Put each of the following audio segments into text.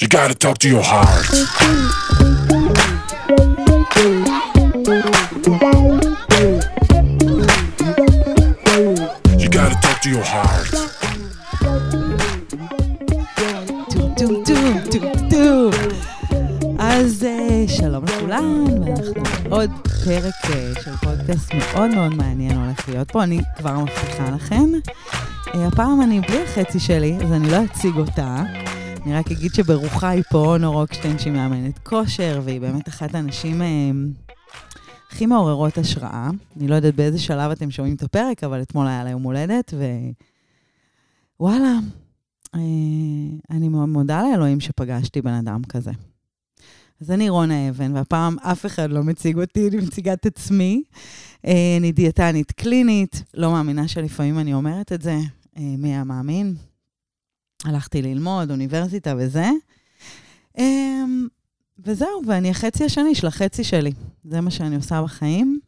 You gotta talk to your heart. You gotta talk to your heart. אז אה, שלום לכולם, ואנחנו עוד פרק אה, של פודקאסט מאוד מאוד מעניין הולך להיות פה, אני כבר מבטיחה לכם. אה, הפעם אני בלי החצי שלי, אז אני לא אציג אותה. אני רק אגיד שברוחה היא פה אונו רוקשטיין, שהיא מאמנת כושר, והיא באמת אחת האנשים אה, הכי מעוררות השראה. אני לא יודעת באיזה שלב אתם שומעים את הפרק, אבל אתמול היה לה יום הולדת, ווואלה, אה, אני מודה לאלוהים שפגשתי בן אדם כזה. אז אני רונה אבן, והפעם אף אחד לא מציג אותי, אני מציגה את עצמי. אה, אני דיאטנית קלינית, לא מאמינה שלפעמים אני אומרת את זה, אה, מי היה מאמין? הלכתי ללמוד, אוניברסיטה וזה. אה, וזהו, ואני החצי השני של החצי שלי. זה מה שאני עושה בחיים.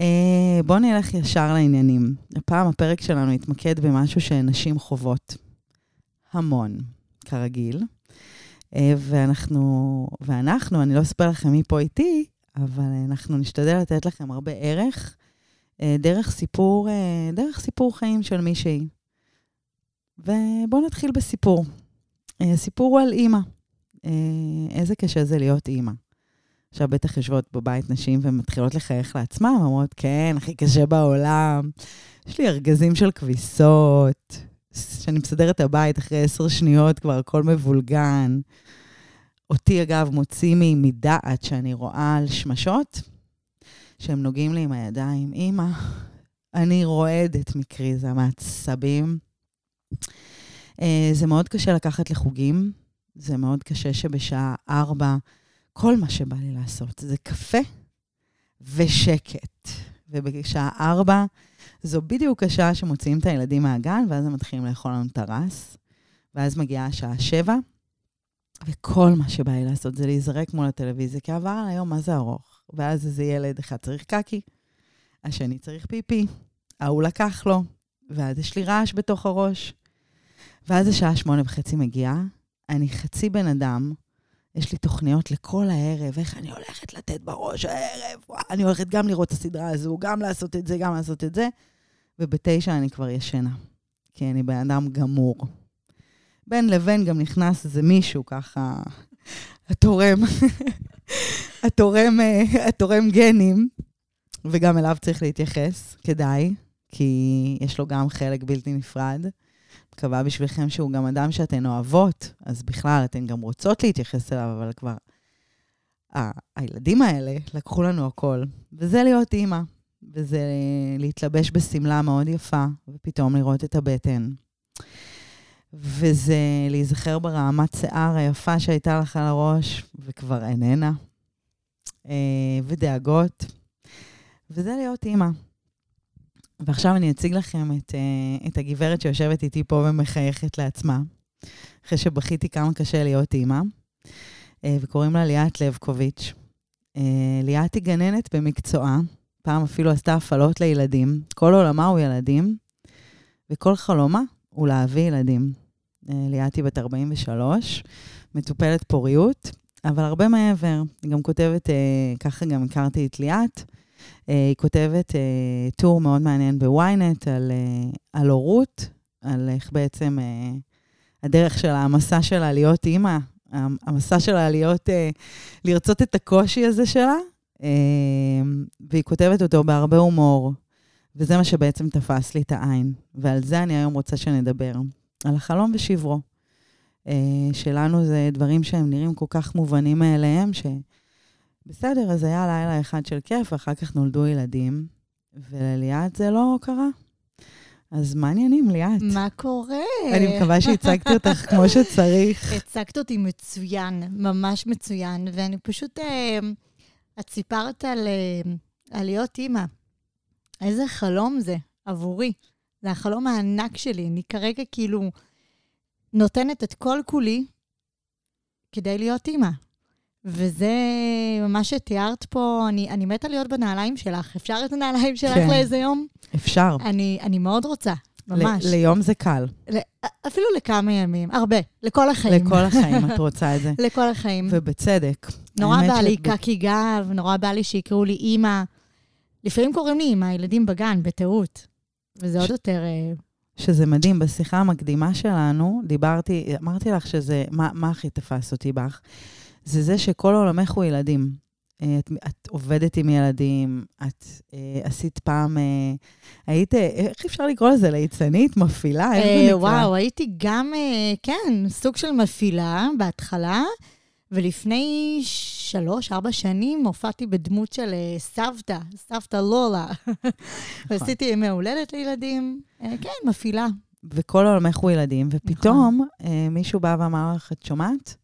אה, בואו נלך ישר לעניינים. הפעם הפרק שלנו יתמקד במשהו שנשים חוות. המון, כרגיל. אה, ואנחנו, ואנחנו, אני לא אספר לכם מי פה איתי, אבל אנחנו נשתדל לתת לכם הרבה ערך אה, דרך סיפור, דרך סיפור חיים של מישהי. ובואו נתחיל בסיפור. סיפור הוא על אימא. איזה קשה זה להיות אימא. עכשיו בטח יושבות בבית נשים ומתחילות לחייך לעצמן, אומרות, כן, הכי קשה בעולם. יש לי ארגזים של כביסות, שאני מסדרת את הבית אחרי עשר שניות, כבר הכל מבולגן. אותי, אגב, מוציא מדעת שאני רואה על שמשות, שהם נוגעים לי עם הידיים. אמא, אני רועדת מקריזה, מעצבים. אה, זה מאוד קשה לקחת לחוגים, זה מאוד קשה שבשעה ארבע, כל מה שבא לי לעשות זה קפה ושקט. ובשעה ארבע, זו בדיוק השעה שמוציאים את הילדים מהגן, ואז הם מתחילים לאכול לנו טרס. ואז מגיעה השעה שבע, וכל מה שבא לי לעשות זה להיזרק מול הטלוויזיה, כי עבר על היום מה זה ארוך. ואז איזה ילד אחד צריך קקי, השני צריך פיפי, ההוא לקח לו, ואז יש לי רעש בתוך הראש. ואז השעה שמונה וחצי מגיעה, אני חצי בן אדם, יש לי תוכניות לכל הערב, איך אני הולכת לתת בראש הערב, וואו, אני הולכת גם לראות את הסדרה הזו, גם לעשות את זה, גם לעשות את זה, ובתשע אני כבר ישנה, כי אני בן אדם גמור. בין לבין גם נכנס איזה מישהו ככה, התורם, התורם, התורם גנים, וגם אליו צריך להתייחס, כדאי, כי יש לו גם חלק בלתי נפרד. מקווה בשבילכם שהוא גם אדם שאתן אוהבות, אז בכלל, אתן גם רוצות להתייחס אליו, אבל כבר... ה- הילדים האלה לקחו לנו הכל, וזה להיות אימא, וזה להתלבש בשמלה מאוד יפה, ופתאום לראות את הבטן. וזה להיזכר ברעמת שיער היפה שהייתה לך על הראש, וכבר איננה, אה, ודאגות, וזה להיות אימא. ועכשיו אני אציג לכם את, uh, את הגברת שיושבת איתי פה ומחייכת לעצמה, אחרי שבכיתי כמה קשה להיות אימא, uh, וקוראים לה ליאת לבקוביץ'. Uh, ליאת היא גננת במקצועה, פעם אפילו עשתה הפעלות לילדים. כל עולמה הוא ילדים, וכל חלומה הוא להביא ילדים. ליאת היא בת 43, מטופלת פוריות, אבל הרבה מעבר. היא גם כותבת, ככה גם הכרתי את ליאת, היא כותבת uh, טור מאוד מעניין בוויינט על, uh, על הורות, על איך בעצם הדרך שלה, המסע שלה להיות אימא, המסע שלה להיות, לרצות את הקושי הזה שלה, והיא כותבת אותו בהרבה הומור, וזה מה שבעצם תפס לי את העין. ועל זה אני היום רוצה שנדבר, על החלום ושברו. שלנו זה דברים שהם נראים כל כך מובנים מאליהם, ש... בסדר, אז היה לילה אחד של כיף, ואחר כך נולדו ילדים, ולליאת זה לא קרה. אז מה העניינים, ליאת? מה קורה? אני מקווה שהצגתי אותך כמו שצריך. הצגת אותי מצוין, ממש מצוין, ואני פשוט... אה, את סיפרת על, אה, על להיות אימא. איזה חלום זה עבורי. זה החלום הענק שלי. אני כרגע כאילו נותנת את כל כולי כדי להיות אימא. וזה מה שתיארת פה, אני, אני מתה להיות בנעליים שלך. אפשר את הנעליים שלך כן. לאיזה יום? אפשר. אני, אני מאוד רוצה. ממש. ל- ליום זה קל. ל- אפילו לכמה ימים, הרבה, לכל החיים. לכל החיים את רוצה את זה. לכל החיים. ובצדק. נורא בא לי שאת קקי גב, נורא בא לי שיקראו לי אימא. לפעמים קוראים לי אימא, הילדים בגן, בטעות. וזה עוד יותר... אה, שזה מדהים, בשיחה המקדימה שלנו, דיברתי, אמרתי לך שזה, מה, מה הכי תפס אותי בך? זה זה שכל עולמך הוא ילדים. אה, את, את עובדת עם ילדים, את אה, עשית פעם, אה, היית, אה, איך אפשר לקרוא לזה? ליצנית? מפעילה? איך זה אה, נקרא? וואו, הייתי גם, אה, כן, סוג של מפעילה בהתחלה, ולפני שלוש, ארבע שנים הופעתי בדמות של אה, סבתא, סבתא לולה. נכון. ועשיתי ימי הולדת לילדים. אה, כן, מפעילה. וכל עולמך הוא ילדים, ופתאום נכון. אה, מישהו בא ואמר לך, את שומעת?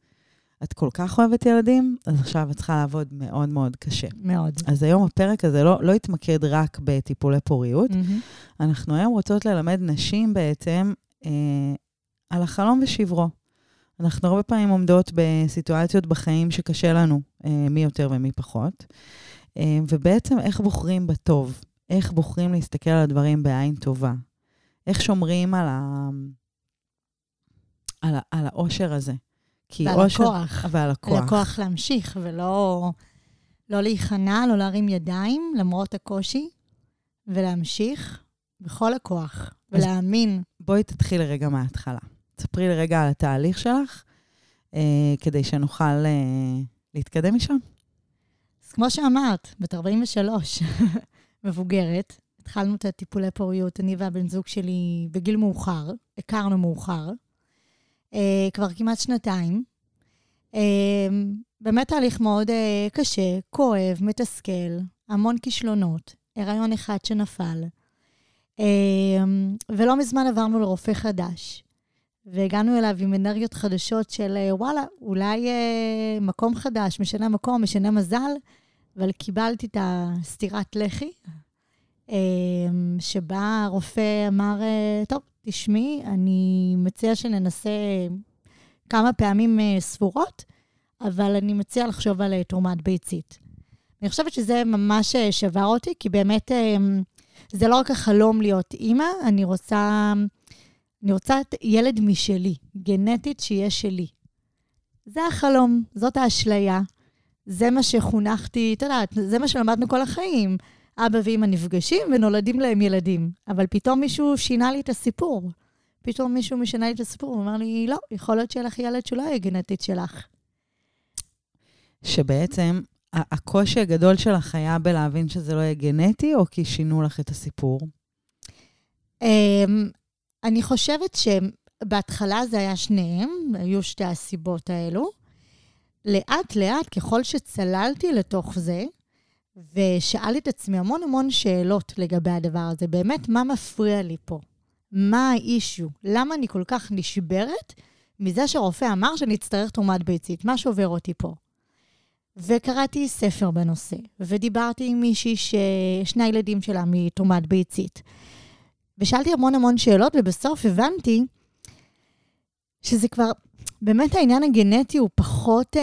את כל כך אוהבת ילדים, אז עכשיו את צריכה לעבוד מאוד מאוד קשה. מאוד. אז היום הפרק הזה לא, לא יתמקד רק בטיפולי פוריות, מהמם. אנחנו היום רוצות ללמד נשים בעצם אה, על החלום ושברו. אנחנו הרבה פעמים עומדות בסיטואציות בחיים שקשה לנו, אה, מי יותר ומי פחות, אה, ובעצם איך בוחרים בטוב, איך בוחרים להסתכל על הדברים בעין טובה, איך שומרים על, ה... על, ה... על האושר הזה. כי ועל אושר... הכוח. ועל על הכוח. הכוח להמשיך, ולא לא להיכנע, לא להרים ידיים, למרות הקושי, ולהמשיך בכל הכוח, ולהאמין. בואי תתחילי רגע מההתחלה. תספרי לי רגע על התהליך שלך, אה, כדי שנוכל אה, להתקדם משם. אז כמו שאמרת, בת 43, מבוגרת, התחלנו את הטיפולי פוריות, אני והבן זוג שלי, בגיל מאוחר, הכרנו מאוחר, כבר כמעט שנתיים. אה, באמת תהליך מאוד אה, קשה, כואב, מתסכל, המון כישלונות, הריון אחד שנפל. אה, ולא מזמן עברנו לרופא חדש, והגענו אליו עם אנרגיות חדשות של אה, וואלה, אולי אה, מקום חדש, משנה מקום, משנה מזל, אבל קיבלתי את הסטירת לחי, אה, שבה הרופא אמר, אה, טוב, תשמעי, אני מציע שננסה כמה פעמים אה, ספורות, אבל אני מציע לחשוב על אה, תרומת ביצית. אני חושבת שזה ממש שבר אותי, כי באמת אה, זה לא רק החלום להיות אימא, אני רוצה, אני רוצה את ילד משלי, גנטית שיהיה שלי. זה החלום, זאת האשליה. זה מה שחונכתי, את יודעת, זה מה שלמדנו כל החיים. אבא ואמא נפגשים ונולדים להם ילדים. אבל פתאום מישהו שינה לי את הסיפור. פתאום מישהו משנה לי את הסיפור, הוא אמר לי, לא, יכול להיות שיהיה לך ילד שהוא לא יהיה גנטית שלך. שבעצם הקושי הגדול שלך היה בלהבין שזה לא יהיה גנטי, או כי שינו לך את הסיפור? אמ, אני חושבת שבהתחלה זה היה שניהם, היו שתי הסיבות האלו. לאט-לאט, ככל שצללתי לתוך זה, ושאלתי את עצמי המון המון שאלות לגבי הדבר הזה, באמת, מה מפריע לי פה? מה האישיו? למה אני כל כך נשברת מזה שהרופא אמר שאני אצטרך תרומת ביצית? מה שובר אותי פה? וקראתי ספר בנושא, ודיברתי עם מישהי ששני הילדים שלה מתרומת ביצית. ושאלתי המון המון שאלות, ובסוף הבנתי שזה כבר, באמת העניין הגנטי הוא פחות, אה,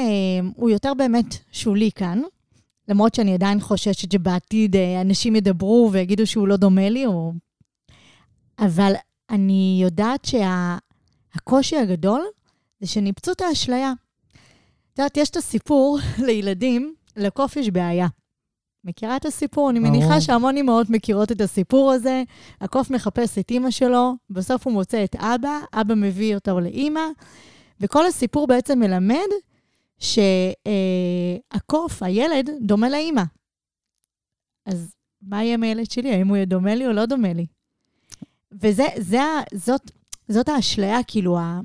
הוא יותר באמת שולי כאן, למרות שאני עדיין חוששת שבעתיד אה, אנשים ידברו ויגידו שהוא לא דומה לי, או... אבל אני יודעת שהקושי הגדול זה שניפצו את האשליה. את יודעת, יש את הסיפור לילדים, לקוף יש בעיה. מכירה את הסיפור? אני. מניחה שהמון אמהות מכירות את הסיפור הזה. הקוף מחפש את אימא שלו, בסוף הוא מוצא את אבא, אבא מביא אותו לאימא, וכל הסיפור בעצם מלמד שהקוף, הילד, דומה לאימא. אז מה יהיה עם הילד שלי? האם הוא יהיה דומה לי או לא דומה לי? וזה, זה, זאת, זאת האשליה, כאילו, ה,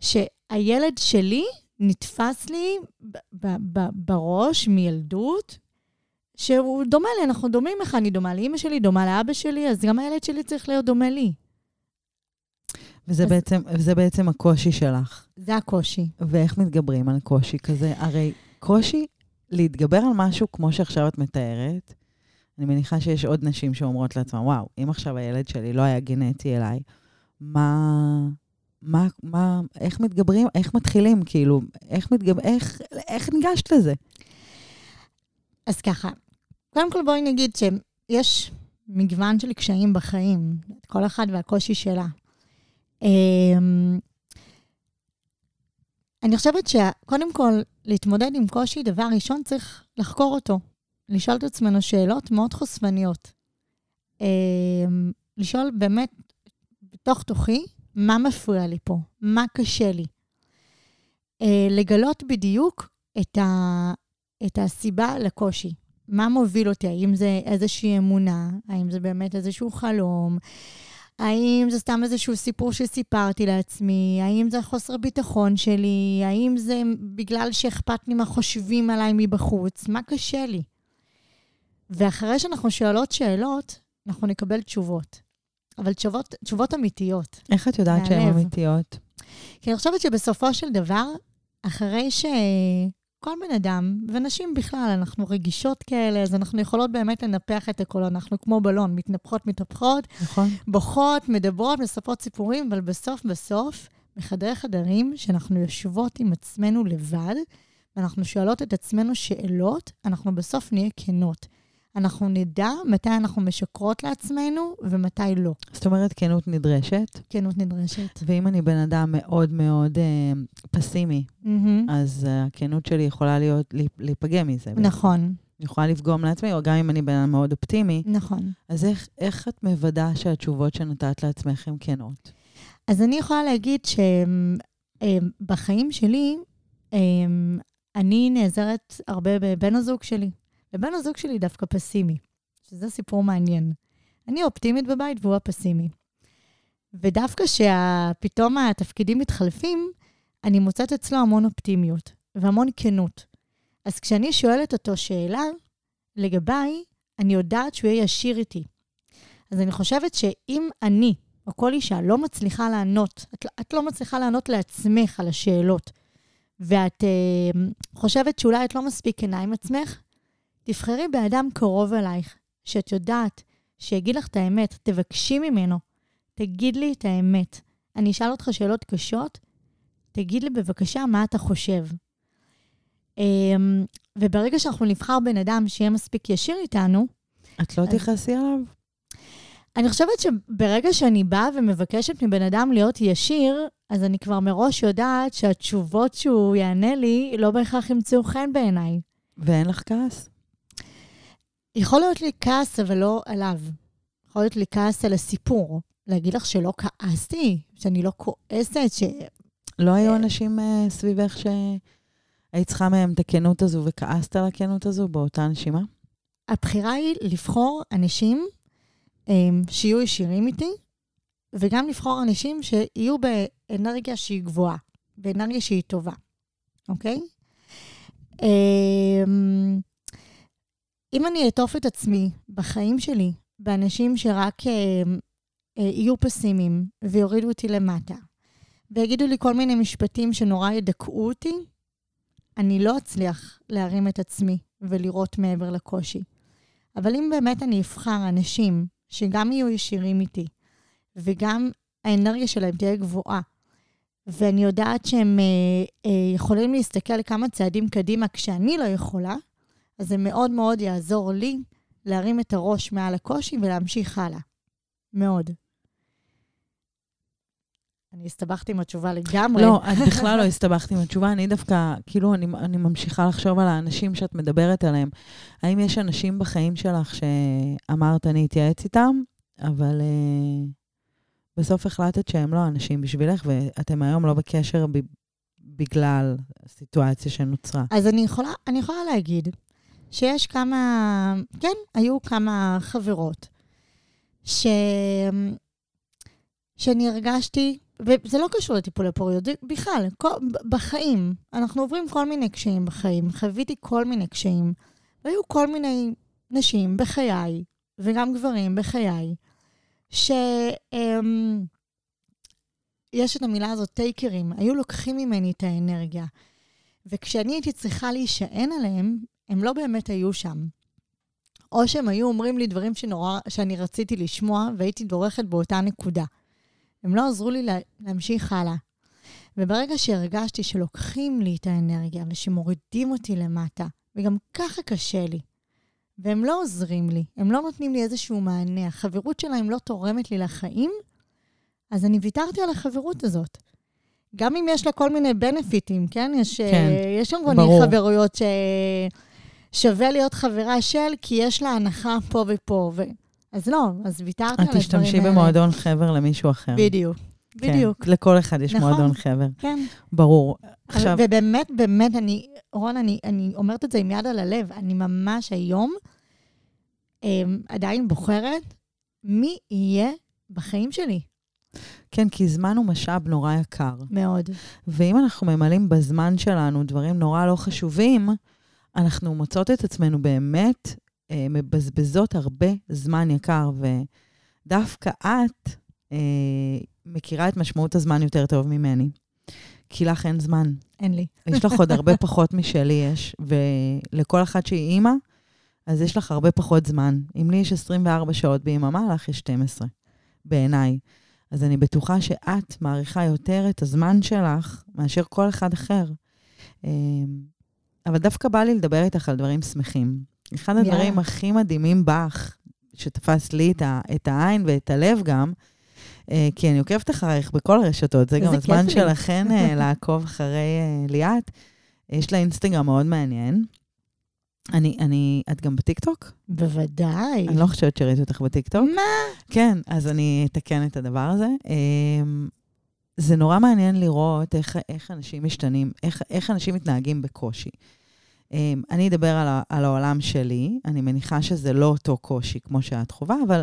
שהילד שלי נתפס לי ב, ב, ב, בראש מילדות, שהוא דומה לי, אנחנו דומים לך, אני דומה לאימא שלי, דומה לאבא שלי, אז גם הילד שלי צריך להיות דומה לי. וזה, אז- בעצם, וזה בעצם הקושי שלך. זה הקושי. ואיך מתגברים על קושי כזה? הרי קושי להתגבר על משהו כמו שעכשיו את מתארת, אני מניחה שיש עוד נשים שאומרות לעצמן, וואו, אם עכשיו הילד שלי לא היה גנטי אליי, מה... מה, מה, איך מתגברים, איך מתחילים, כאילו, איך מתגבר, איך, איך ניגשת לזה? אז ככה, קודם כל בואי נגיד שיש מגוון של קשיים בחיים, כל אחד והקושי שלה. אמ, אני חושבת שקודם כל, להתמודד עם קושי, דבר ראשון צריך לחקור אותו. לשאול את עצמנו שאלות מאוד חושפניות. אמ, לשאול באמת בתוך תוכי, מה מפריע לי פה? מה קשה לי? אה, לגלות בדיוק את, ה, את הסיבה לקושי. מה מוביל אותי? האם זה איזושהי אמונה? האם זה באמת איזשהו חלום? האם זה סתם איזשהו סיפור שסיפרתי לעצמי? האם זה חוסר ביטחון שלי? האם זה בגלל שאכפת לי מה חושבים עליי מבחוץ? מה קשה לי? ואחרי שאנחנו שואלות שאלות, אנחנו נקבל תשובות. אבל תשובות, תשובות אמיתיות. איך את יודעת שהן אמיתיות? כי אני חושבת שבסופו של דבר, אחרי שכל בן אדם, ונשים בכלל, אנחנו רגישות כאלה, אז אנחנו יכולות באמת לנפח את הכל. אנחנו כמו בלון, מתנפחות, מתהפכות, נכון. בוכות, מדברות, מספרות סיפורים, אבל בסוף בסוף, בחדרי חדרים, שאנחנו יושבות עם עצמנו לבד, ואנחנו שואלות את עצמנו שאלות, אנחנו בסוף נהיה כנות. אנחנו נדע מתי אנחנו משקרות לעצמנו ומתי לא. זאת אומרת, כנות נדרשת. כנות נדרשת. ואם אני בן אדם מאוד מאוד אה, פסימי, Mm-hmm. אז הכנות שלי יכולה להיות, להיפגע מזה. נכון, אני יכולה לפגום לעצמי, או גם אם אני בן אדם מאוד אופטימי. נכון. אז איך, איך את מוודאה שהתשובות שנתת לעצמך הן כנות? אז אני יכולה להגיד שבחיים שלי, אני נעזרת הרבה בבן הזוג שלי. ובן הזוג שלי דווקא פסימי, שזה סיפור מעניין. אני אופטימית בבית והוא הפסימי. ודווקא שפתאום התפקידים מתחלפים, אני מוצאת אצלו המון אופטימיות והמון כנות. אז כשאני שואלת אותו שאלה לגביי, אני יודעת שהוא יהיה ישיר איתי. אז אני חושבת שאם אני, או כל אישה, לא מצליחה לענות, את, את לא מצליחה לענות לעצמך על השאלות, ואת uh, חושבת שאולי את לא מספיק כנה עם עצמך, תבחרי באדם קרוב אלייך, שאת יודעת, שיגיד לך את האמת, תבקשי ממנו, תגיד לי את האמת. אני אשאל אותך שאלות קשות, תגיד לי בבקשה מה אתה חושב. אמ, וברגע שאנחנו נבחר בן אדם שיהיה מספיק ישיר איתנו, את לא אז- תכעסי עליו? אני חושבת שברגע שאני באה ומבקשת מבן אדם להיות ישיר, אז אני כבר מראש יודעת שהתשובות שהוא יענה לי לא בהכרח ימצאו חן בעיניי. ואין לך כעס? יכול להיות לי כעס, אבל לא עליו. יכול להיות לי כעס על הסיפור. להגיד לך שלא כעסתי, שאני לא כועסת, ש... לא היו אה, אנשים אה, סביבך שהיית צריכה מהם את הכנות הזו וכעסת על הכנות הזו באותה נשימה? הבחירה היא לבחור אנשים um, שיהיו ישירים איתי, וגם לבחור אנשים שיהיו באנרגיה שהיא גבוהה, באנרגיה שהיא טובה, אוקיי? Um, אם אני אעטוף את עצמי בחיים שלי באנשים שרק um, uh, יהיו פסימיים ויורידו אותי למטה, ויגידו לי כל מיני משפטים שנורא ידכאו אותי, אני לא אצליח להרים את עצמי ולראות מעבר לקושי. אבל אם באמת אני אבחר אנשים שגם יהיו ישירים איתי, וגם האנרגיה שלהם תהיה גבוהה, ואני יודעת שהם אה, אה, יכולים להסתכל כמה צעדים קדימה כשאני לא יכולה, אז זה מאוד מאוד יעזור לי להרים את הראש מעל הקושי ולהמשיך הלאה. מאוד. אני הסתבכתי עם התשובה לגמרי. לא, את בכלל לא הסתבכת עם התשובה. אני דווקא, כאילו, אני, אני ממשיכה לחשוב על האנשים שאת מדברת עליהם. האם יש אנשים בחיים שלך שאמרת, אני אתייעץ איתם, אבל uh, בסוף החלטת שהם לא אנשים בשבילך, ואתם היום לא בקשר ב, בגלל הסיטואציה שנוצרה? אז אני יכולה, אני יכולה להגיד שיש כמה, כן, היו כמה חברות ש... שאני הרגשתי, וזה לא קשור לטיפולי פוריות, בכלל, כל, בחיים, אנחנו עוברים כל מיני קשיים בחיים, חוויתי כל מיני קשיים, והיו כל מיני נשים בחיי, וגם גברים בחיי, ש... אמ, יש את המילה הזאת, טייקרים, היו לוקחים ממני את האנרגיה. וכשאני הייתי צריכה להישען עליהם, הם לא באמת היו שם. או שהם היו אומרים לי דברים שנורא, שאני רציתי לשמוע, והייתי דורכת באותה נקודה. הם לא עזרו לי לה, להמשיך הלאה. וברגע שהרגשתי שלוקחים לי את האנרגיה ושמורידים אותי למטה, וגם ככה קשה לי, והם לא עוזרים לי, הם לא נותנים לי איזשהו מענה, החברות שלהם לא תורמת לי לחיים, אז אני ויתרתי על החברות הזאת. גם אם יש לה כל מיני בנפיטים, כן? יש, כן, אה, יש שם ברור. חברויות ששווה להיות חברה של, כי יש לה הנחה פה ופה. ו... אז לא, אז ויתרתי על את הדברים האלה. תשתמשי במועדון חבר למישהו אחר. בדיוק, כן, בדיוק, לכל אחד יש נכון. מועדון חבר. כן. ברור. עכשיו, ובאמת, באמת, אני, רון, אני, אני אומרת את זה עם יד על הלב, אני ממש היום אמ, עדיין בוחרת מי יהיה בחיים שלי. כן, כי זמן הוא משאב נורא יקר. מאוד. ואם אנחנו ממלאים בזמן שלנו דברים נורא לא חשובים, אנחנו מוצאות את עצמנו באמת אה, מבזבזות הרבה זמן יקר, ודווקא את אה, מכירה את משמעות הזמן יותר טוב ממני. כי לך אין זמן. אין לי. יש לך עוד הרבה פחות משלי יש, ולכל אחת שהיא אימא, אז יש לך הרבה פחות זמן. אם לי יש 24 שעות ביממה, לך יש 12, בעיניי. אז אני בטוחה שאת מעריכה יותר את הזמן שלך מאשר כל אחד אחר. אבל דווקא בא לי לדבר איתך על דברים שמחים. אחד הדברים יאללה. הכי מדהימים בך, שתפס לי את, ה, את העין ואת הלב גם, אה, כי אני עוקבת אחרייך בכל הרשתות, זה גם הזמן. שלכן אה, לעקוב אחרי אה, ליאת. יש לה אינסטגרם מאוד מעניין. אני, אני, את גם בטיקטוק? בוודאי. אני לא חושבת שראיתי אותך בטיקטוק. מה? כן, אז אני אתקן את הדבר הזה. זה נורא מעניין לראות איך, איך אנשים משתנים, איך, איך אנשים מתנהגים בקושי. אמ, אני אדבר על, על העולם שלי, אני מניחה שזה לא אותו קושי כמו שאת חווה, אבל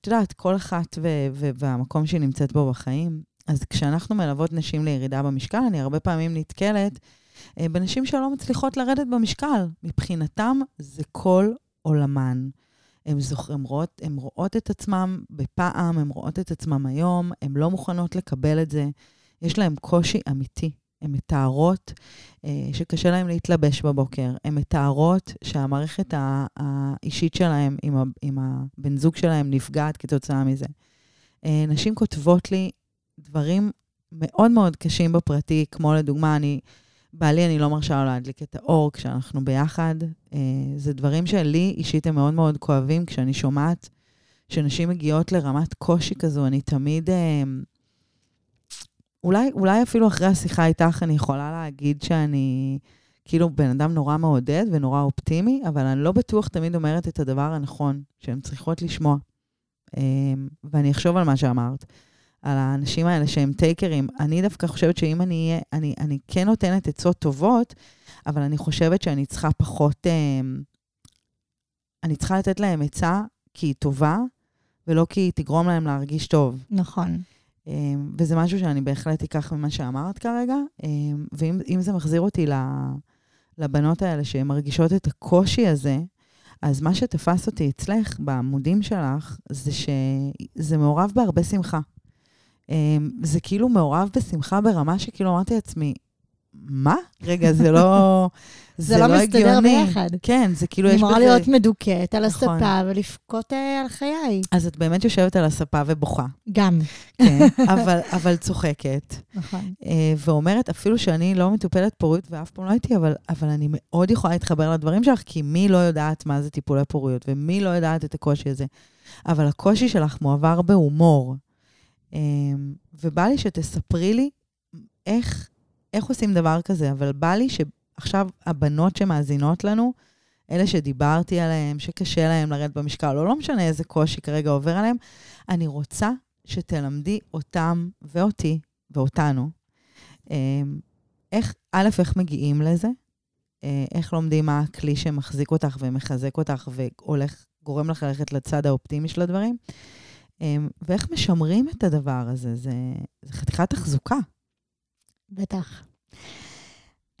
את יודעת, כל אחת ו- ו- והמקום שהיא נמצאת בו בחיים. אז כשאנחנו מלוות נשים לירידה במשקל, אני הרבה פעמים נתקלת אה, בנשים שלא מצליחות לרדת במשקל. מבחינתם זה כל עולמן. הן רואות, הן רואות את עצמן בפעם, הן רואות את עצמן היום, הן לא מוכנות לקבל את זה. יש להן קושי אמיתי. הן מתארות אה, שקשה להן להתלבש בבוקר. הן מתארות שהמערכת האישית שלהן עם, עם הבן זוג שלהן נפגעת כתוצאה מזה. אה, נשים כותבות לי דברים מאוד מאוד קשים בפרטי, כמו לדוגמה, אני, בעלי, אני לא מרשה לו להדליק את האור כשאנחנו ביחד. אה, זה דברים שלי אישית הם מאוד מאוד כואבים. כשאני שומעת שנשים מגיעות לרמת קושי כזו, אני תמיד... אה, אולי, אולי אפילו אחרי השיחה איתך אני יכולה להגיד שאני כאילו בן אדם נורא מעודד ונורא אופטימי, אבל אני לא בטוח תמיד אומרת את הדבר הנכון שהן צריכות לשמוע. אה, ואני אחשוב על מה שאמרת. על האנשים האלה שהם טייקרים. אני דווקא חושבת שאם אני אהיה, אני, אני כן נותנת עצות טובות, אבל אני חושבת שאני צריכה פחות, אה, אני צריכה לתת להם עצה כי היא טובה, ולא כי היא תגרום להם להרגיש טוב. נכון. אה, וזה משהו שאני בהחלט אקח ממה שאמרת כרגע, אה, ואם אם זה מחזיר אותי לבנות האלה שהן מרגישות את הקושי הזה, אז מה שתפס אותי אצלך, בעמודים שלך, זה שזה מעורב בהרבה שמחה. אמ, זה כאילו מעורב בשמחה ברמה שכאילו אמרתי לעצמי, מה? רגע, זה לא... זה לא מסתדר הגיוני. ביחד. כן, זה כאילו אני יש אמורה בזה... להיות מדוכאת על נכון. הספה ולבכות אה, על חיי. אז את באמת יושבת על הספה ובוכה, גם. כן, אבל, אבל צוחקת. נכון. אה, ואומרת, אפילו שאני לא מטופלת פוריות ואף פעם לא הייתי, אבל, אבל אני מאוד יכולה להתחבר לדברים שלך, כי מי לא יודעת מה זה טיפולי פוריות, ומי לא יודעת את הקושי הזה. אבל הקושי שלך מועבר בהומור. אה, ובא לי שתספרי לי איך, איך עושים דבר כזה, אבל בא לי שעכשיו הבנות שמאזינות לנו, אלה שדיברתי עליהן, שקשה להן לרדת במשקל, או לא משנה איזה קושי כרגע עובר עליהן, אני רוצה שתלמדי אותם ואותי ואותנו, אמ, איך, א', איך מגיעים לזה, אה, איך לומדים מה הכלי שמחזיק אותך ומחזק אותך והולך, גורם לך ללכת לצד האופטימי של הדברים, אמ, ואיך משמרים את הדבר הזה, זה, זה חתיכת תחזוקה. בטח.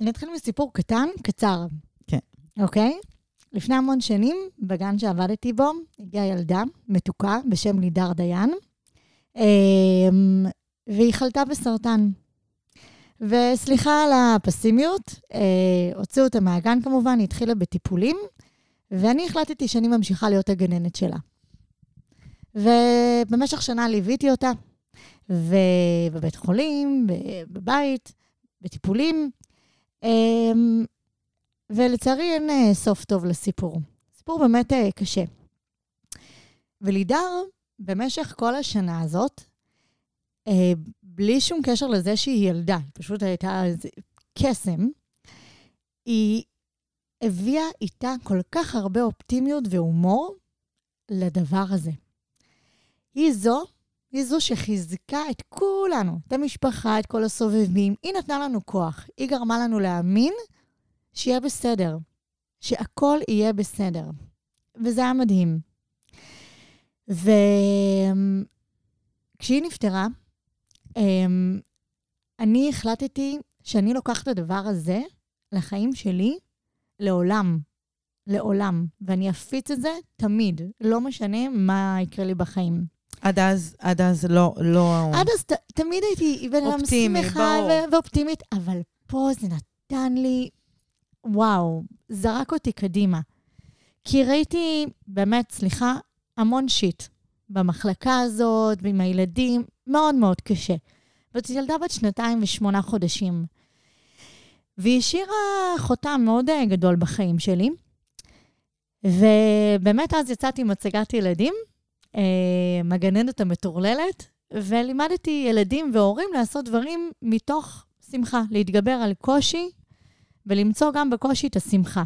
אני אתחיל מסיפור קטן, קצר. כן. אוקיי? לפני המון שנים, בגן שעבדתי בו, הגיעה ילדה מתוקה בשם לידר דיין, אמ, והיא חלתה בסרטן. וסליחה על הפסימיות, אה, הוציאו אותה מהגן כמובן, היא התחילה בטיפולים, ואני החלטתי שאני ממשיכה להיות הגננת שלה. ובמשך שנה ליוויתי אותה, ובבית חולים, בבית, בטיפולים, אמ, ולצערי אין אה, סוף טוב לסיפור. סיפור באמת אה, קשה. ולידר, במשך כל השנה הזאת, אה, בלי שום קשר לזה שהיא ילדה, היא פשוט הייתה איזה קסם, היא הביאה איתה כל כך הרבה אופטימיות והומור לדבר הזה. היא זו, היא זו שחיזקה את כולנו, את המשפחה, את כל הסובבים. היא נתנה לנו כוח, היא גרמה לנו להאמין שיהיה בסדר, שהכל יהיה בסדר. וזה היה מדהים. וכשהיא נפטרה, אמ, אני החלטתי שאני לוקחת את הדבר הזה לחיים שלי לעולם. לעולם. ואני אפיץ את זה תמיד, לא משנה מה יקרה לי בחיים. עד אז, עד אז לא, לא... עד אז ת, תמיד הייתי בן אדם שמחה. ו- ואופטימית, אבל פה זה נתן לי, וואו, זרק אותי קדימה. כי ראיתי, באמת, סליחה, המון שיט במחלקה הזאת ועם הילדים, מאוד מאוד קשה. זאת ילדה בת שנתיים ושמונה חודשים. והיא השאירה חותם מאוד אה, גדול בחיים שלי. ובאמת אז יצאתי עם הצגת ילדים, הגננת המטורללת, ולימדתי ילדים והורים לעשות דברים מתוך שמחה, להתגבר על קושי ולמצוא גם בקושי את השמחה.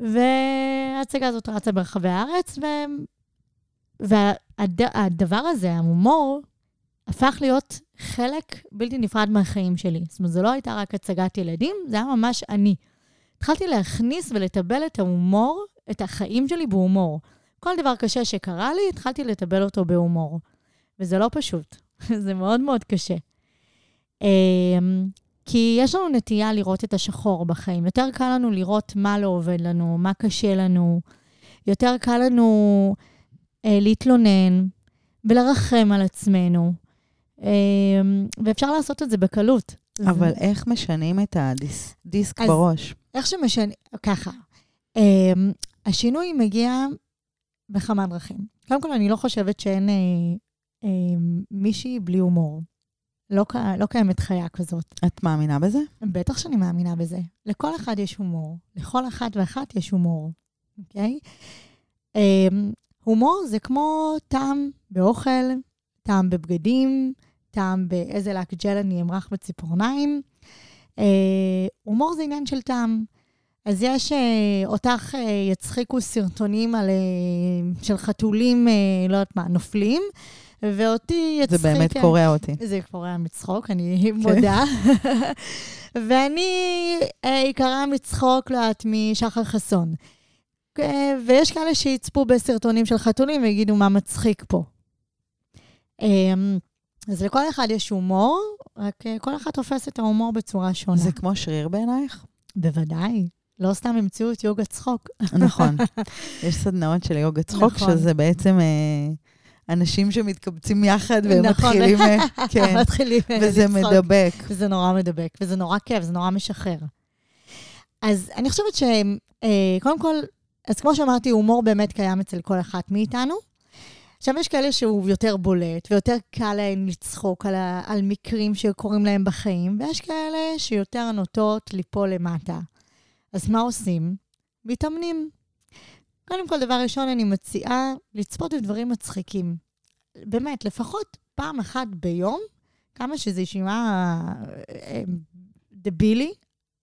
וההצגה הזאת רצה ברחבי הארץ, ו... והדבר הזה, ההומור, הפך להיות חלק בלתי נפרד מהחיים שלי. זאת אומרת, זו לא הייתה רק הצגת ילדים, זה היה ממש אני. התחלתי להכניס ולטבל את ההומור, את החיים שלי בהומור. כל דבר קשה שקרה לי, התחלתי לטבל אותו בהומור. וזה לא פשוט, זה מאוד מאוד קשה. אמ, כי יש לנו נטייה לראות את השחור בחיים. יותר קל לנו לראות מה לא עובד לנו, מה קשה לנו. יותר קל לנו אה, להתלונן ולרחם על עצמנו. אה, ואפשר לעשות את זה בקלות. אבל זה, איך משנים את הדיסק אז- בראש? איך שמשנה, ככה, אה, השינוי מגיע בכמה דרכים. קודם כל, אני לא חושבת שאין אה, אה, מישהי בלי הומור. לא, לא קיימת חיה כזאת. את מאמינה בזה? בטח שאני מאמינה בזה. לכל אחד יש הומור. לכל אחת ואחת יש הומור, אוקיי? אמ, הומור זה כמו טעם באוכל, טעם בבגדים, טעם באיזה לק ג'ל אני אמרח בציפורניים. אה, הומור זה עניין של טעם. אז יש, אה, אותך אה, יצחיקו סרטונים על, אה, של חתולים, לא יודעת מה, נופלים, ואותי יצחיק... זה באמת קורע אותי. זה קורע מצחוק, אני מודה. ואני עיקרה מצחוק, לא יודעת, משחר חסון. ויש כאלה שיצפו בסרטונים של חתולים ויגידו מה מצחיק פה. אה, אז לכל אחד יש הומור, רק כל אחד תופס את ההומור בצורה שונה. זה כמו שריר בעינייך? בוודאי. לא סתם המציאו את יוגה צחוק. נכון. יש סדנאות של יוגה צחוק, נכון. שזה בעצם אה, אנשים שמתקבצים יחד והם נכון. מתחילים... אה, כן, מתחילים אה, וזה לצחוק. מדבק. וזה נורא מדבק, וזה נורא כיף, זה נורא משחרר. אז אני חושבת ש... אה, כל, אז כמו שאמרתי, הומור באמת קיים אצל כל אחת מאיתנו. עכשיו, יש כאלה שהוא יותר בולט, ויותר קל להם לצחוק על, ה, על מקרים שקורים להם בחיים, ויש כאלה שיותר נוטות ליפול למטה. אז מה עושים? מתאמנים. קודם כל, דבר ראשון, אני מציעה לצפות בדברים מצחיקים. באמת, לפחות פעם אחת ביום, כמה שזה יישמע אה, דבילי,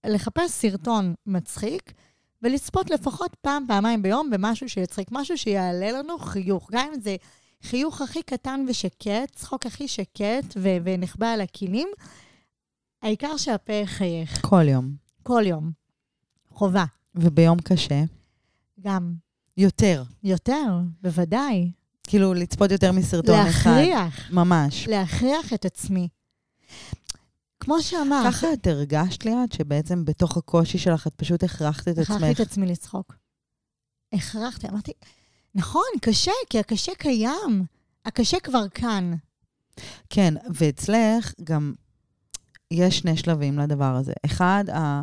לחפש סרטון מצחיק ולצפות לפחות פעם, פעמיים ביום במשהו שיצחיק, משהו שיעלה לנו חיוך. גם אם זה חיוך הכי קטן ושקט, צחוק הכי שקט ו- ונחבא על הכלים, העיקר שהפה יחייך כל יום. כל יום. חובה. וביום קשה, גם. יותר. יותר, בוודאי. כאילו, לצפות יותר מסרטון אחד. להכריח. ממש. להכריח את עצמי. כמו שאמרת, ככה את הרגשת ליאת, שבעצם בתוך הקושי שלך את פשוט הכרחת את הכרחתי עצמך. את עצמי לצחוק. הכרחתי, אמרתי, נכון, קשה, כי הקשה קיים. הקשה כבר כאן. כן, ואצלך גם יש שני שלבים לדבר הזה. אחד, ה-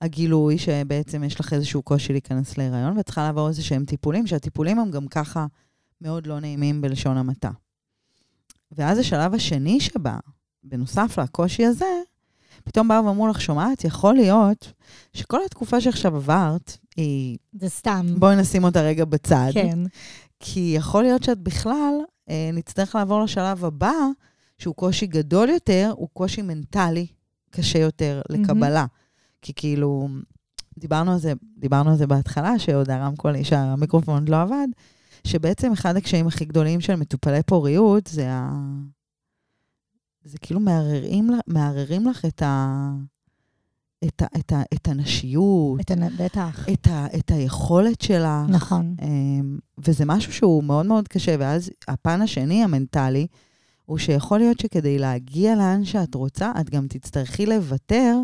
הגילוי שבעצם יש לך איזשהו קושי להיכנס להיריון, ואת צריכה לעבור איזה שהם טיפולים, שהטיפולים הם גם ככה מאוד לא נעימים בלשון המעטה. ואז השלב השני שבא, בנוסף לקושי הזה, פתאום באו ואמרו לך, שומעת, יכול להיות שכל התקופה שעכשיו עברת, היא... זה סתם. בואי נשים אותה רגע בצד. כן. כי יכול להיות שאת בכלל, אה, נצטרך לעבור לשלב הבא, שהוא קושי גדול יותר, הוא קושי מנטלי קשה יותר לקבלה. כי כאילו, דיברנו על זה, דיברנו על זה בהתחלה, שעוד הרמקול, שהמיקרופון עוד לא עבד, שבעצם אחד הקשיים הכי גדולים של מטופלי פוריות זה ה... זה כאילו מערערים, מערערים לך את ה... את, ה, את, ה, את הנשיות, את הנ... בטח. את, ה, את היכולת שלך. נכון. אמ, וזה משהו שהוא מאוד מאוד קשה, ואז הפן השני, המנטלי, הוא שיכול להיות שכדי להגיע לאן שאת רוצה, את גם תצטרכי לוותר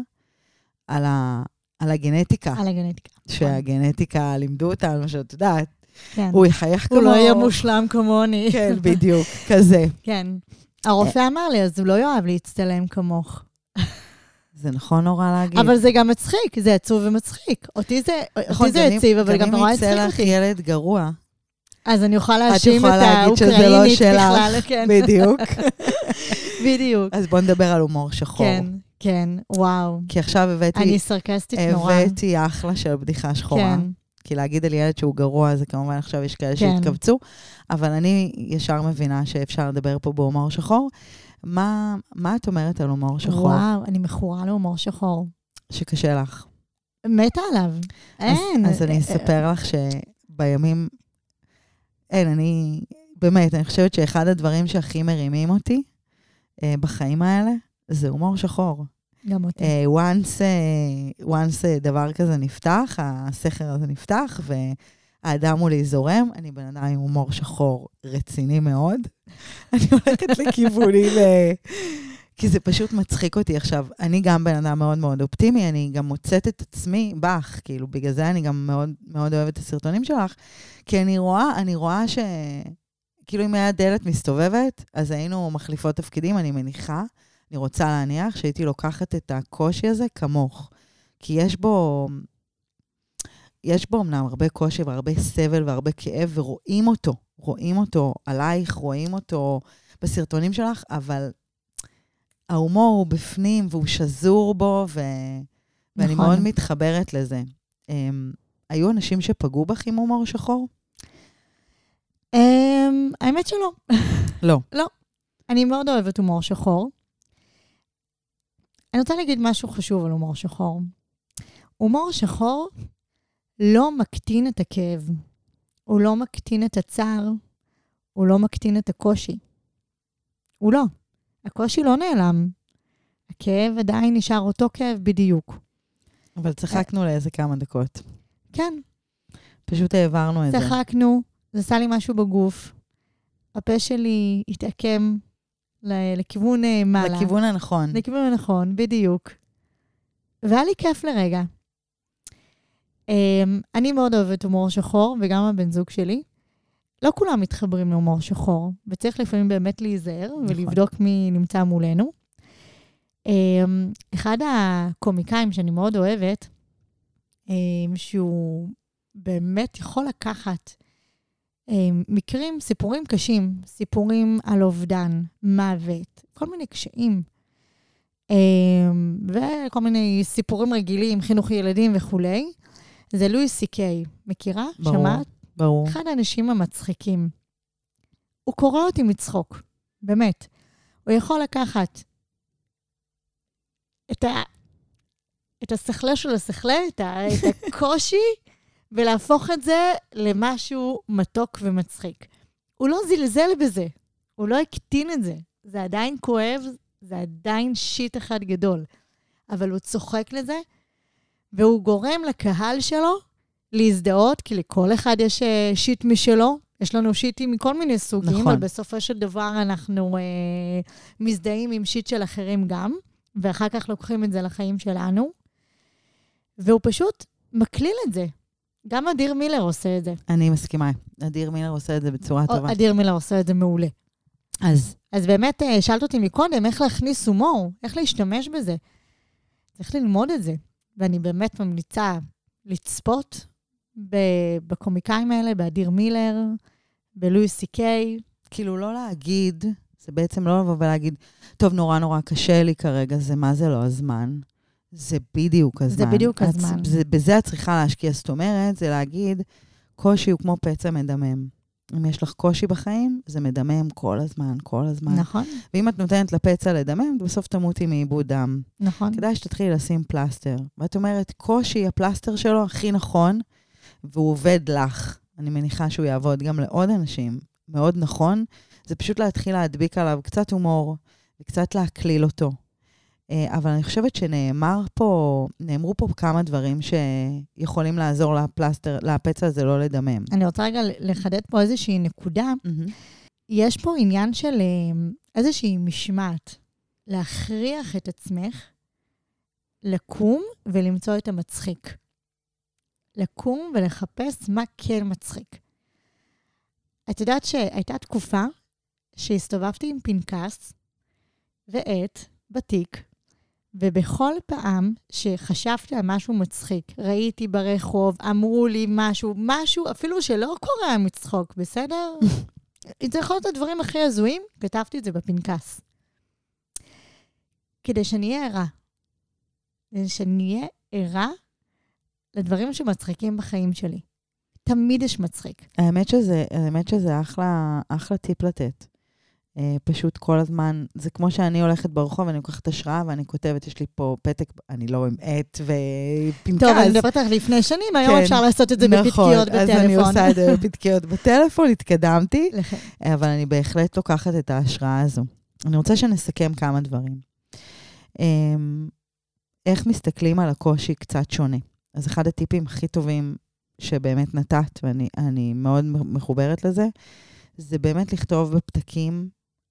על, ה, על הגנטיקה. על הגנטיקה. שהגנטיקה לימדו אותנו, שאת יודעת, כן. הוא יחייך כמו... הוא לא יהיה מושלם כמוני. כן, בדיוק, כזה. כן. הרופא אמר לי, אז הוא לא יאהב להצטלם כמוך. זה נכון נורא להגיד. אבל זה גם מצחיק, זה עצוב ומצחיק. אותי זה נכון, אותי זה אם- הציב, אבל גם אם נורא יצא הצחיק לך אותי. ילד גרוע, אז אני אוכל להאשים את לא האוקראינית שלך. בכלל, כן. בדיוק. בדיוק. אז בואו נדבר על הומור שחור. כן, כן, וואו. כי עכשיו הבאתי, אני סרקסטית נורא. הבאתי אחלה של בדיחה שחורה. כן, כי להגיד על ילד שהוא גרוע, זה כמובן עכשיו יש כאלה כן. שהתכווצו, אבל אני ישר מבינה שאפשר לדבר פה בהומור שחור. מה, מה את אומרת על הומור שחור וואו, אני מכורה להומור שחור. שקשה לך? מתה עליו. אין. אז, אז אני אספר לך שבימים... אין, אני... באמת, אני חושבת שאחד הדברים שהכי מרימים אותי אה, בחיים האלה, זה הומור שחור. גם אותי. אה, once, אה, once אה, דבר כזה נפתח, הסכר הזה נפתח, והאדם מולי זורם, אני בן אדם עם הומור שחור רציני מאוד. אני הולכת לכיוונים, אה, כי זה פשוט מצחיק אותי עכשיו. אני גם בן אדם מאוד מאוד אופטימי, אני גם מוצאת את עצמי בך, כאילו, בגלל זה אני גם מאוד מאוד אוהבת את הסרטונים שלך, כי אני רואה, אני רואה ש... כאילו, אם היה דלת מסתובבת, אז היינו מחליפות תפקידים, אני מניחה. אני רוצה להניח שהייתי לוקחת את הקושי הזה כמוך. כי יש בו, יש בו אמנם הרבה קושי והרבה סבל והרבה כאב, ורואים אותו, רואים אותו עלייך, רואים אותו בסרטונים שלך, אבל ההומור הוא בפנים והוא שזור בו, ו... ואני נכון. מאוד מתחברת לזה. Um, היו אנשים שפגעו בך עם הומור שחור? אמ, האמת שלא. לא. אני מאוד אוהבת הומור שחור. אני רוצה להגיד משהו חשוב על הומור שחור. הומור שחור לא מקטין את הכאב. הוא לא מקטין את הצער, הוא לא מקטין את הקושי. הוא לא. הקושי לא נעלם. הכאב עדיין נשאר אותו כאב בדיוק. אבל צחקנו לאיזה כמה דקות. כן, פשוט העברנו את זה. צחקנו, זה עשה לי משהו בגוף. הפה שלי התעקם לכיוון אה, מעלה. לכיוון הנכון. לכיוון הנכון, בדיוק. והיה לי כיף לרגע. Um, אני מאוד אוהבת הומור שחור, וגם הבן זוג שלי. לא כולם מתחברים להומור שחור, וצריך לפעמים באמת להיזהר נכון. ולבדוק מי נמצא מולנו. Um, אחד הקומיקאים שאני מאוד אוהבת, um, שהוא באמת יכול לקחת מקרים, סיפורים קשים, סיפורים על אובדן, מוות, כל מיני קשיים. אמ, וכל מיני סיפורים רגילים, חינוך ילדים וכולי. זה לואי סי קיי. מכירה? ברור. שמעת? ברור. אחד האנשים המצחיקים. הוא קורא אותי מצחוק, באמת. הוא יכול לקחת את, ה... את השכלה של השכלה, את, ה... את הקושי, ולהפוך את זה למשהו מתוק ומצחיק. הוא לא זלזל בזה, הוא לא הקטין את זה. זה עדיין כואב, זה עדיין שיט אחד גדול. אבל הוא צוחק לזה, והוא גורם לקהל שלו להזדהות, כי לכל אחד יש אה, שיט משלו. יש לנו שיטים מכל מיני סוגים, נכון. אבל בסופו של דבר אנחנו אה, מזדהים עם שיט של אחרים גם, ואחר כך לוקחים את זה לחיים שלנו. והוא פשוט מקליל את זה. גם אדיר מילר עושה את זה. אני מסכימה. אדיר מילר עושה את זה בצורה טובה. אדיר מילר עושה את זה מעולה. אז אז באמת, אה, שאלת אותי מקודם, איך להכניס הומור, איך להשתמש בזה. צריך ללמוד את זה. ואני באמת ממליצה לצפות בקומיקאים האלה, באדיר מילר, בלואי סי קיי. כאילו לא להגיד, זה בעצם לא לבוא ולהגיד, טוב, נורא נורא קשה לי כרגע, זה מה זה לא הזמן. זה בדיוק הזמן. זה בדיוק את- הזמן. זה, בזה את צריכה להשקיע. זאת אומרת, זה להגיד, קושי הוא כמו פצע מדמם. אם יש לך קושי בחיים, זה מדמם כל הזמן, כל הזמן. נכון, ואם את נותנת לפצע לדמם, בסוף תמותי מאיבוד דם. נכון. כדאי שתתחילי לשים פלסטר. ואת אומרת, קושי, הפלסטר שלו הכי נכון, והוא עובד לך. אני מניחה שהוא יעבוד גם לעוד אנשים. מאוד נכון. זה פשוט להתחיל להדביק עליו קצת הומור, וקצת להקליל אותו. אה, אבל אני חושבת שנאמר פה, נאמרו פה כמה דברים שיכולים לעזור לפלסטר, לפצע הזה לא לדמם. אני רוצה רגע לחדד פה איזושהי נקודה. יש פה עניין של אה, איזושהי משמעת. להכריח את עצמך לקום ולמצוא את המצחיק. לקום ולחפש מה כן מצחיק. את יודעת שהייתה תקופה שהסתובבתי עם פנקס ועט בתיק, ובכל פעם שחשבתי על משהו מצחיק, ראיתי ברחוב, אמרו לי משהו, משהו אפילו שלא קורה מצחוק, בסדר? זה יכול להיות הדברים הכי הזויים, כתבתי את זה בפנקס. כדי שאני אהיה ערה. כדי שאני אהיה ערה לדברים שמצחיקים בחיים שלי. תמיד יש מצחיק. האמת שזה, האמת שזה אחלה, אחלה טיפ לתת. אה, פשוט כל הזמן, זה כמו שאני הולכת ברחוב, אני לוקחת השראה ואני כותבת, יש לי פה פתק, אני לא עם עט ופנקס. טוב, אני מדברת לך לפני שנים, היום כן. אפשר לעשות את זה בפתקיות נכון, אז אני בטלפון. עושה את זה בפתקיות בטלפון, התקדמתי, אבל אני בהחלט לוקחת את ההשראה הזו. אני רוצה שנסכם כמה דברים. אמ, איך מסתכלים על הקושי קצת שונה. אז אחד הטיפים הכי טובים שבאמת נתת, ואני אני מאוד מחוברת לזה, זה באמת לכתוב בפתקים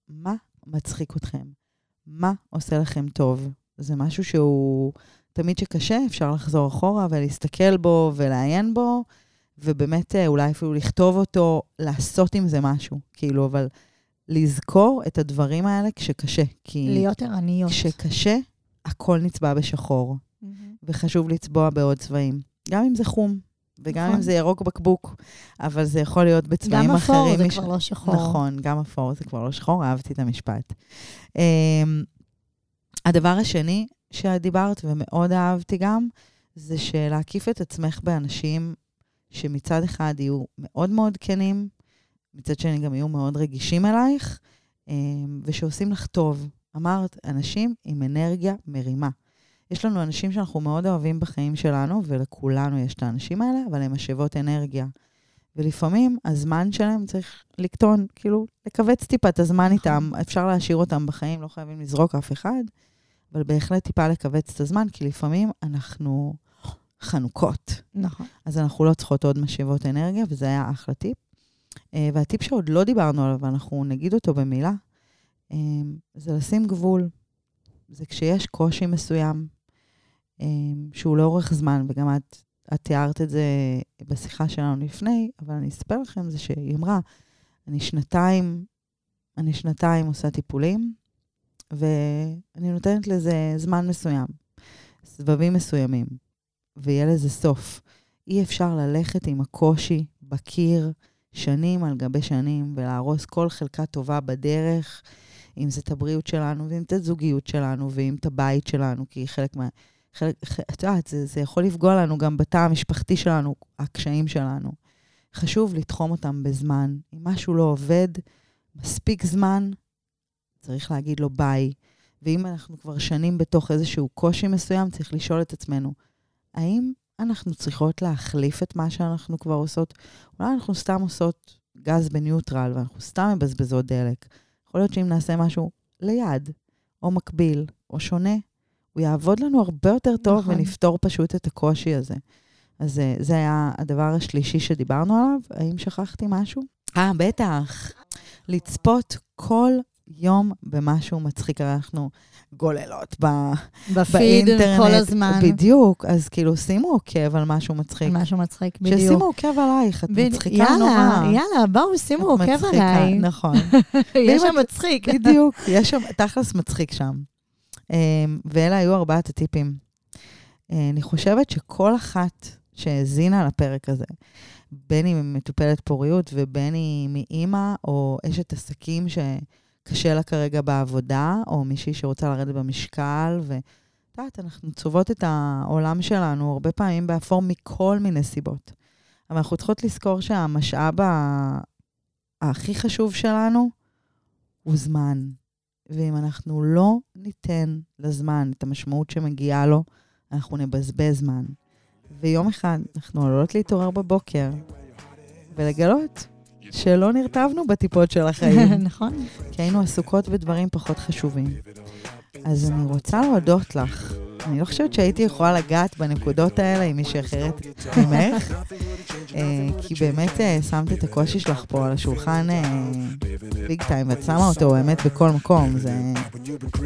מה מצחיק אתכם, מה עושה לכם טוב. זה משהו שהוא תמיד שקשה, אפשר לחזור אחורה ולהסתכל בו ולעיין בו, ובאמת אה, אולי אפילו לכתוב אותו, לעשות עם זה משהו, כאילו, אבל לזכור את הדברים האלה כשקשה. כי להיות ערניות. כשקשה, הכל נצבע בשחור, מהמם. וחשוב לצבוע בעוד צבעים. גם אם זה חום, וגם נכון. אם זה ירוק בקבוק, אבל זה יכול להיות בצבעים גם אחרים. אפור זה מש- כבר לא שחור. נכון, גם אפור זה כבר לא שחור, אהבתי את המשפט. Um, הדבר השני שדיברת, ומאוד אהבתי גם, זה שלהקיף את עצמך באנשים שמצד אחד יהיו מאוד מאוד כנים, מצד שני גם יהיו מאוד רגישים אלייך, um, ושעושים לך טוב. אמרת, אנשים עם אנרגיה מרימה. יש לנו אנשים שאנחנו מאוד אוהבים בחיים שלנו, ולכולנו יש את האנשים האלה, אבל הם משאבות אנרגיה. ולפעמים הזמן שלהם צריך לקטון, כאילו, לכווץ טיפה את הזמן איתם. אפשר להשאיר אותם בחיים, לא חייבים לזרוק אף אחד, אבל בהחלט טיפה לכווץ את הזמן, כי לפעמים אנחנו חנוקות. נכון. אז אנחנו לא צריכות עוד משאבות אנרגיה, וזה היה אחלה טיפ. אה, והטיפ שעוד לא דיברנו עליו, ואנחנו נגיד אותו במילה, אה, זה לשים גבול. זה כשיש קושי מסוים, שהוא לאורך זמן, וגם את, את תיארת את זה בשיחה שלנו לפני, אבל אני אספר לכם, זה שהיא אמרה, אני שנתיים, אני שנתיים עושה טיפולים, ואני נותנת לזה זמן מסוים, סבבים מסוימים, ויהיה לזה סוף. אי אפשר ללכת עם הקושי בקיר שנים על גבי שנים ולהרוס כל חלקה טובה בדרך, אם זה את הבריאות שלנו, ואם את הזוגיות שלנו, ואם את הבית שלנו, כי חלק מה... חלק, את יודעת, זה, זה יכול לפגוע לנו גם בתא המשפחתי שלנו, הקשיים שלנו. חשוב לתחום אותם בזמן. אם משהו לא עובד מספיק זמן, צריך להגיד לו ביי. ואם אנחנו כבר שנים בתוך איזשהו קושי מסוים, צריך לשאול את עצמנו, האם אנחנו צריכות להחליף את מה שאנחנו כבר עושות? אולי אנחנו סתם עושות גז בניוטרל, ואנחנו סתם מבזבזות דלק. יכול להיות שאם נעשה משהו ליד, או מקביל, או שונה, הוא יעבוד לנו הרבה יותר טוב, נכון. ונפתור פשוט את הקושי הזה. אז אה, זה היה הדבר השלישי שדיברנו עליו. האם שכחתי משהו? אה, בטח. לצפות כל יום במשהו מצחיק. הרי אנחנו גוללות ב... בפיד באינטרנט. כל הזמן. בדיוק. אז כאילו, שימו עוקב על משהו מצחיק. משהו מצחיק, בדיוק. ששימו עוקב עלייך, את בדיוק. מצחיקה יאללה, נורא. יאללה, בואו, שימו עוקב מצחיקה, עליי. נכון. יש שם מצחיק. בדיוק, יש שם, תכלס מצחיק שם. אמ, ואלה היו ארבעת הטיפים. אה, אני חושבת שכל אחת שהאזינה לפרק הזה, בין אם היא מטופלת פוריות ובין אם היא אימא או אשת עסקים שקשה לה כרגע בעבודה, או מישהי שרוצה לרדת במשקל, ו... את יודעת, אנחנו צובעות את העולם שלנו הרבה פעמים באפור מכל מיני סיבות. אבל אנחנו צריכות לזכור שהמשאב הכי חשוב שלנו הוא זמן. ואם אנחנו לא ניתן לזמן את המשמעות שמגיעה לו, אנחנו נבזבז זמן. ויום אחד אנחנו עלולות להתעורר בבוקר ולגלות שלא נרטבנו בטיפות של החיים, נכון. כי היינו עסוקות בדברים פחות חשובים. אז אני רוצה להודות לך. אני לא חושבת שהייתי יכולה לגעת בנקודות האלה עם מישהי אחרת ממך, אה, כי באמת אה, שמת את הקושי שלך פה על השולחן ביג טיים, ואת שמה אותו באמת בכל מקום.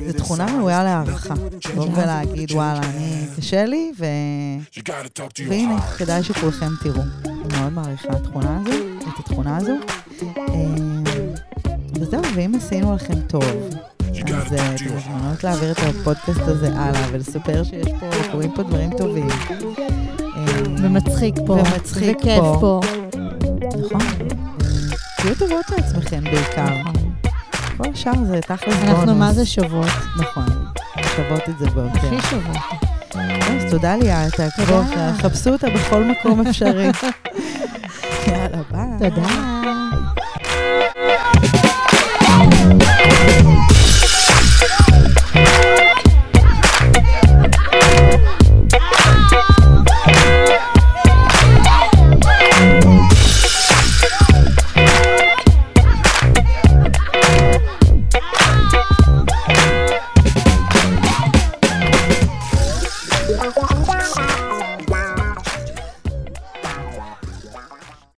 זה תכונה ראויה להערכה. לבוא ולהגיד, וואלה, אני, קשה לי, והנה. כדאי שכולכם תראו. אני מאוד מעריכה התכונה הזו, את התכונה הזו. אה, וזהו, ואם עשינו לכם טוב, אז אתם מוזמנות להעביר את הפודקאסט הזה הלאה ולספר שיש פה, קורים פה דברים טובים. אה, ומצחיק פה. ומצחיק וכיף פה. פה. נכון. תהיו טובות לעצמכם בעיקר. כל השאר זה תכלס בונוס. אנחנו מה זה שוות? נכון. שוות את זה ביותר. הכי שוות. אז תודה ליאת, תעקבו. אחריה, חפשו אותה בכל מקום אפשרי. יאללה, ביי. תודה.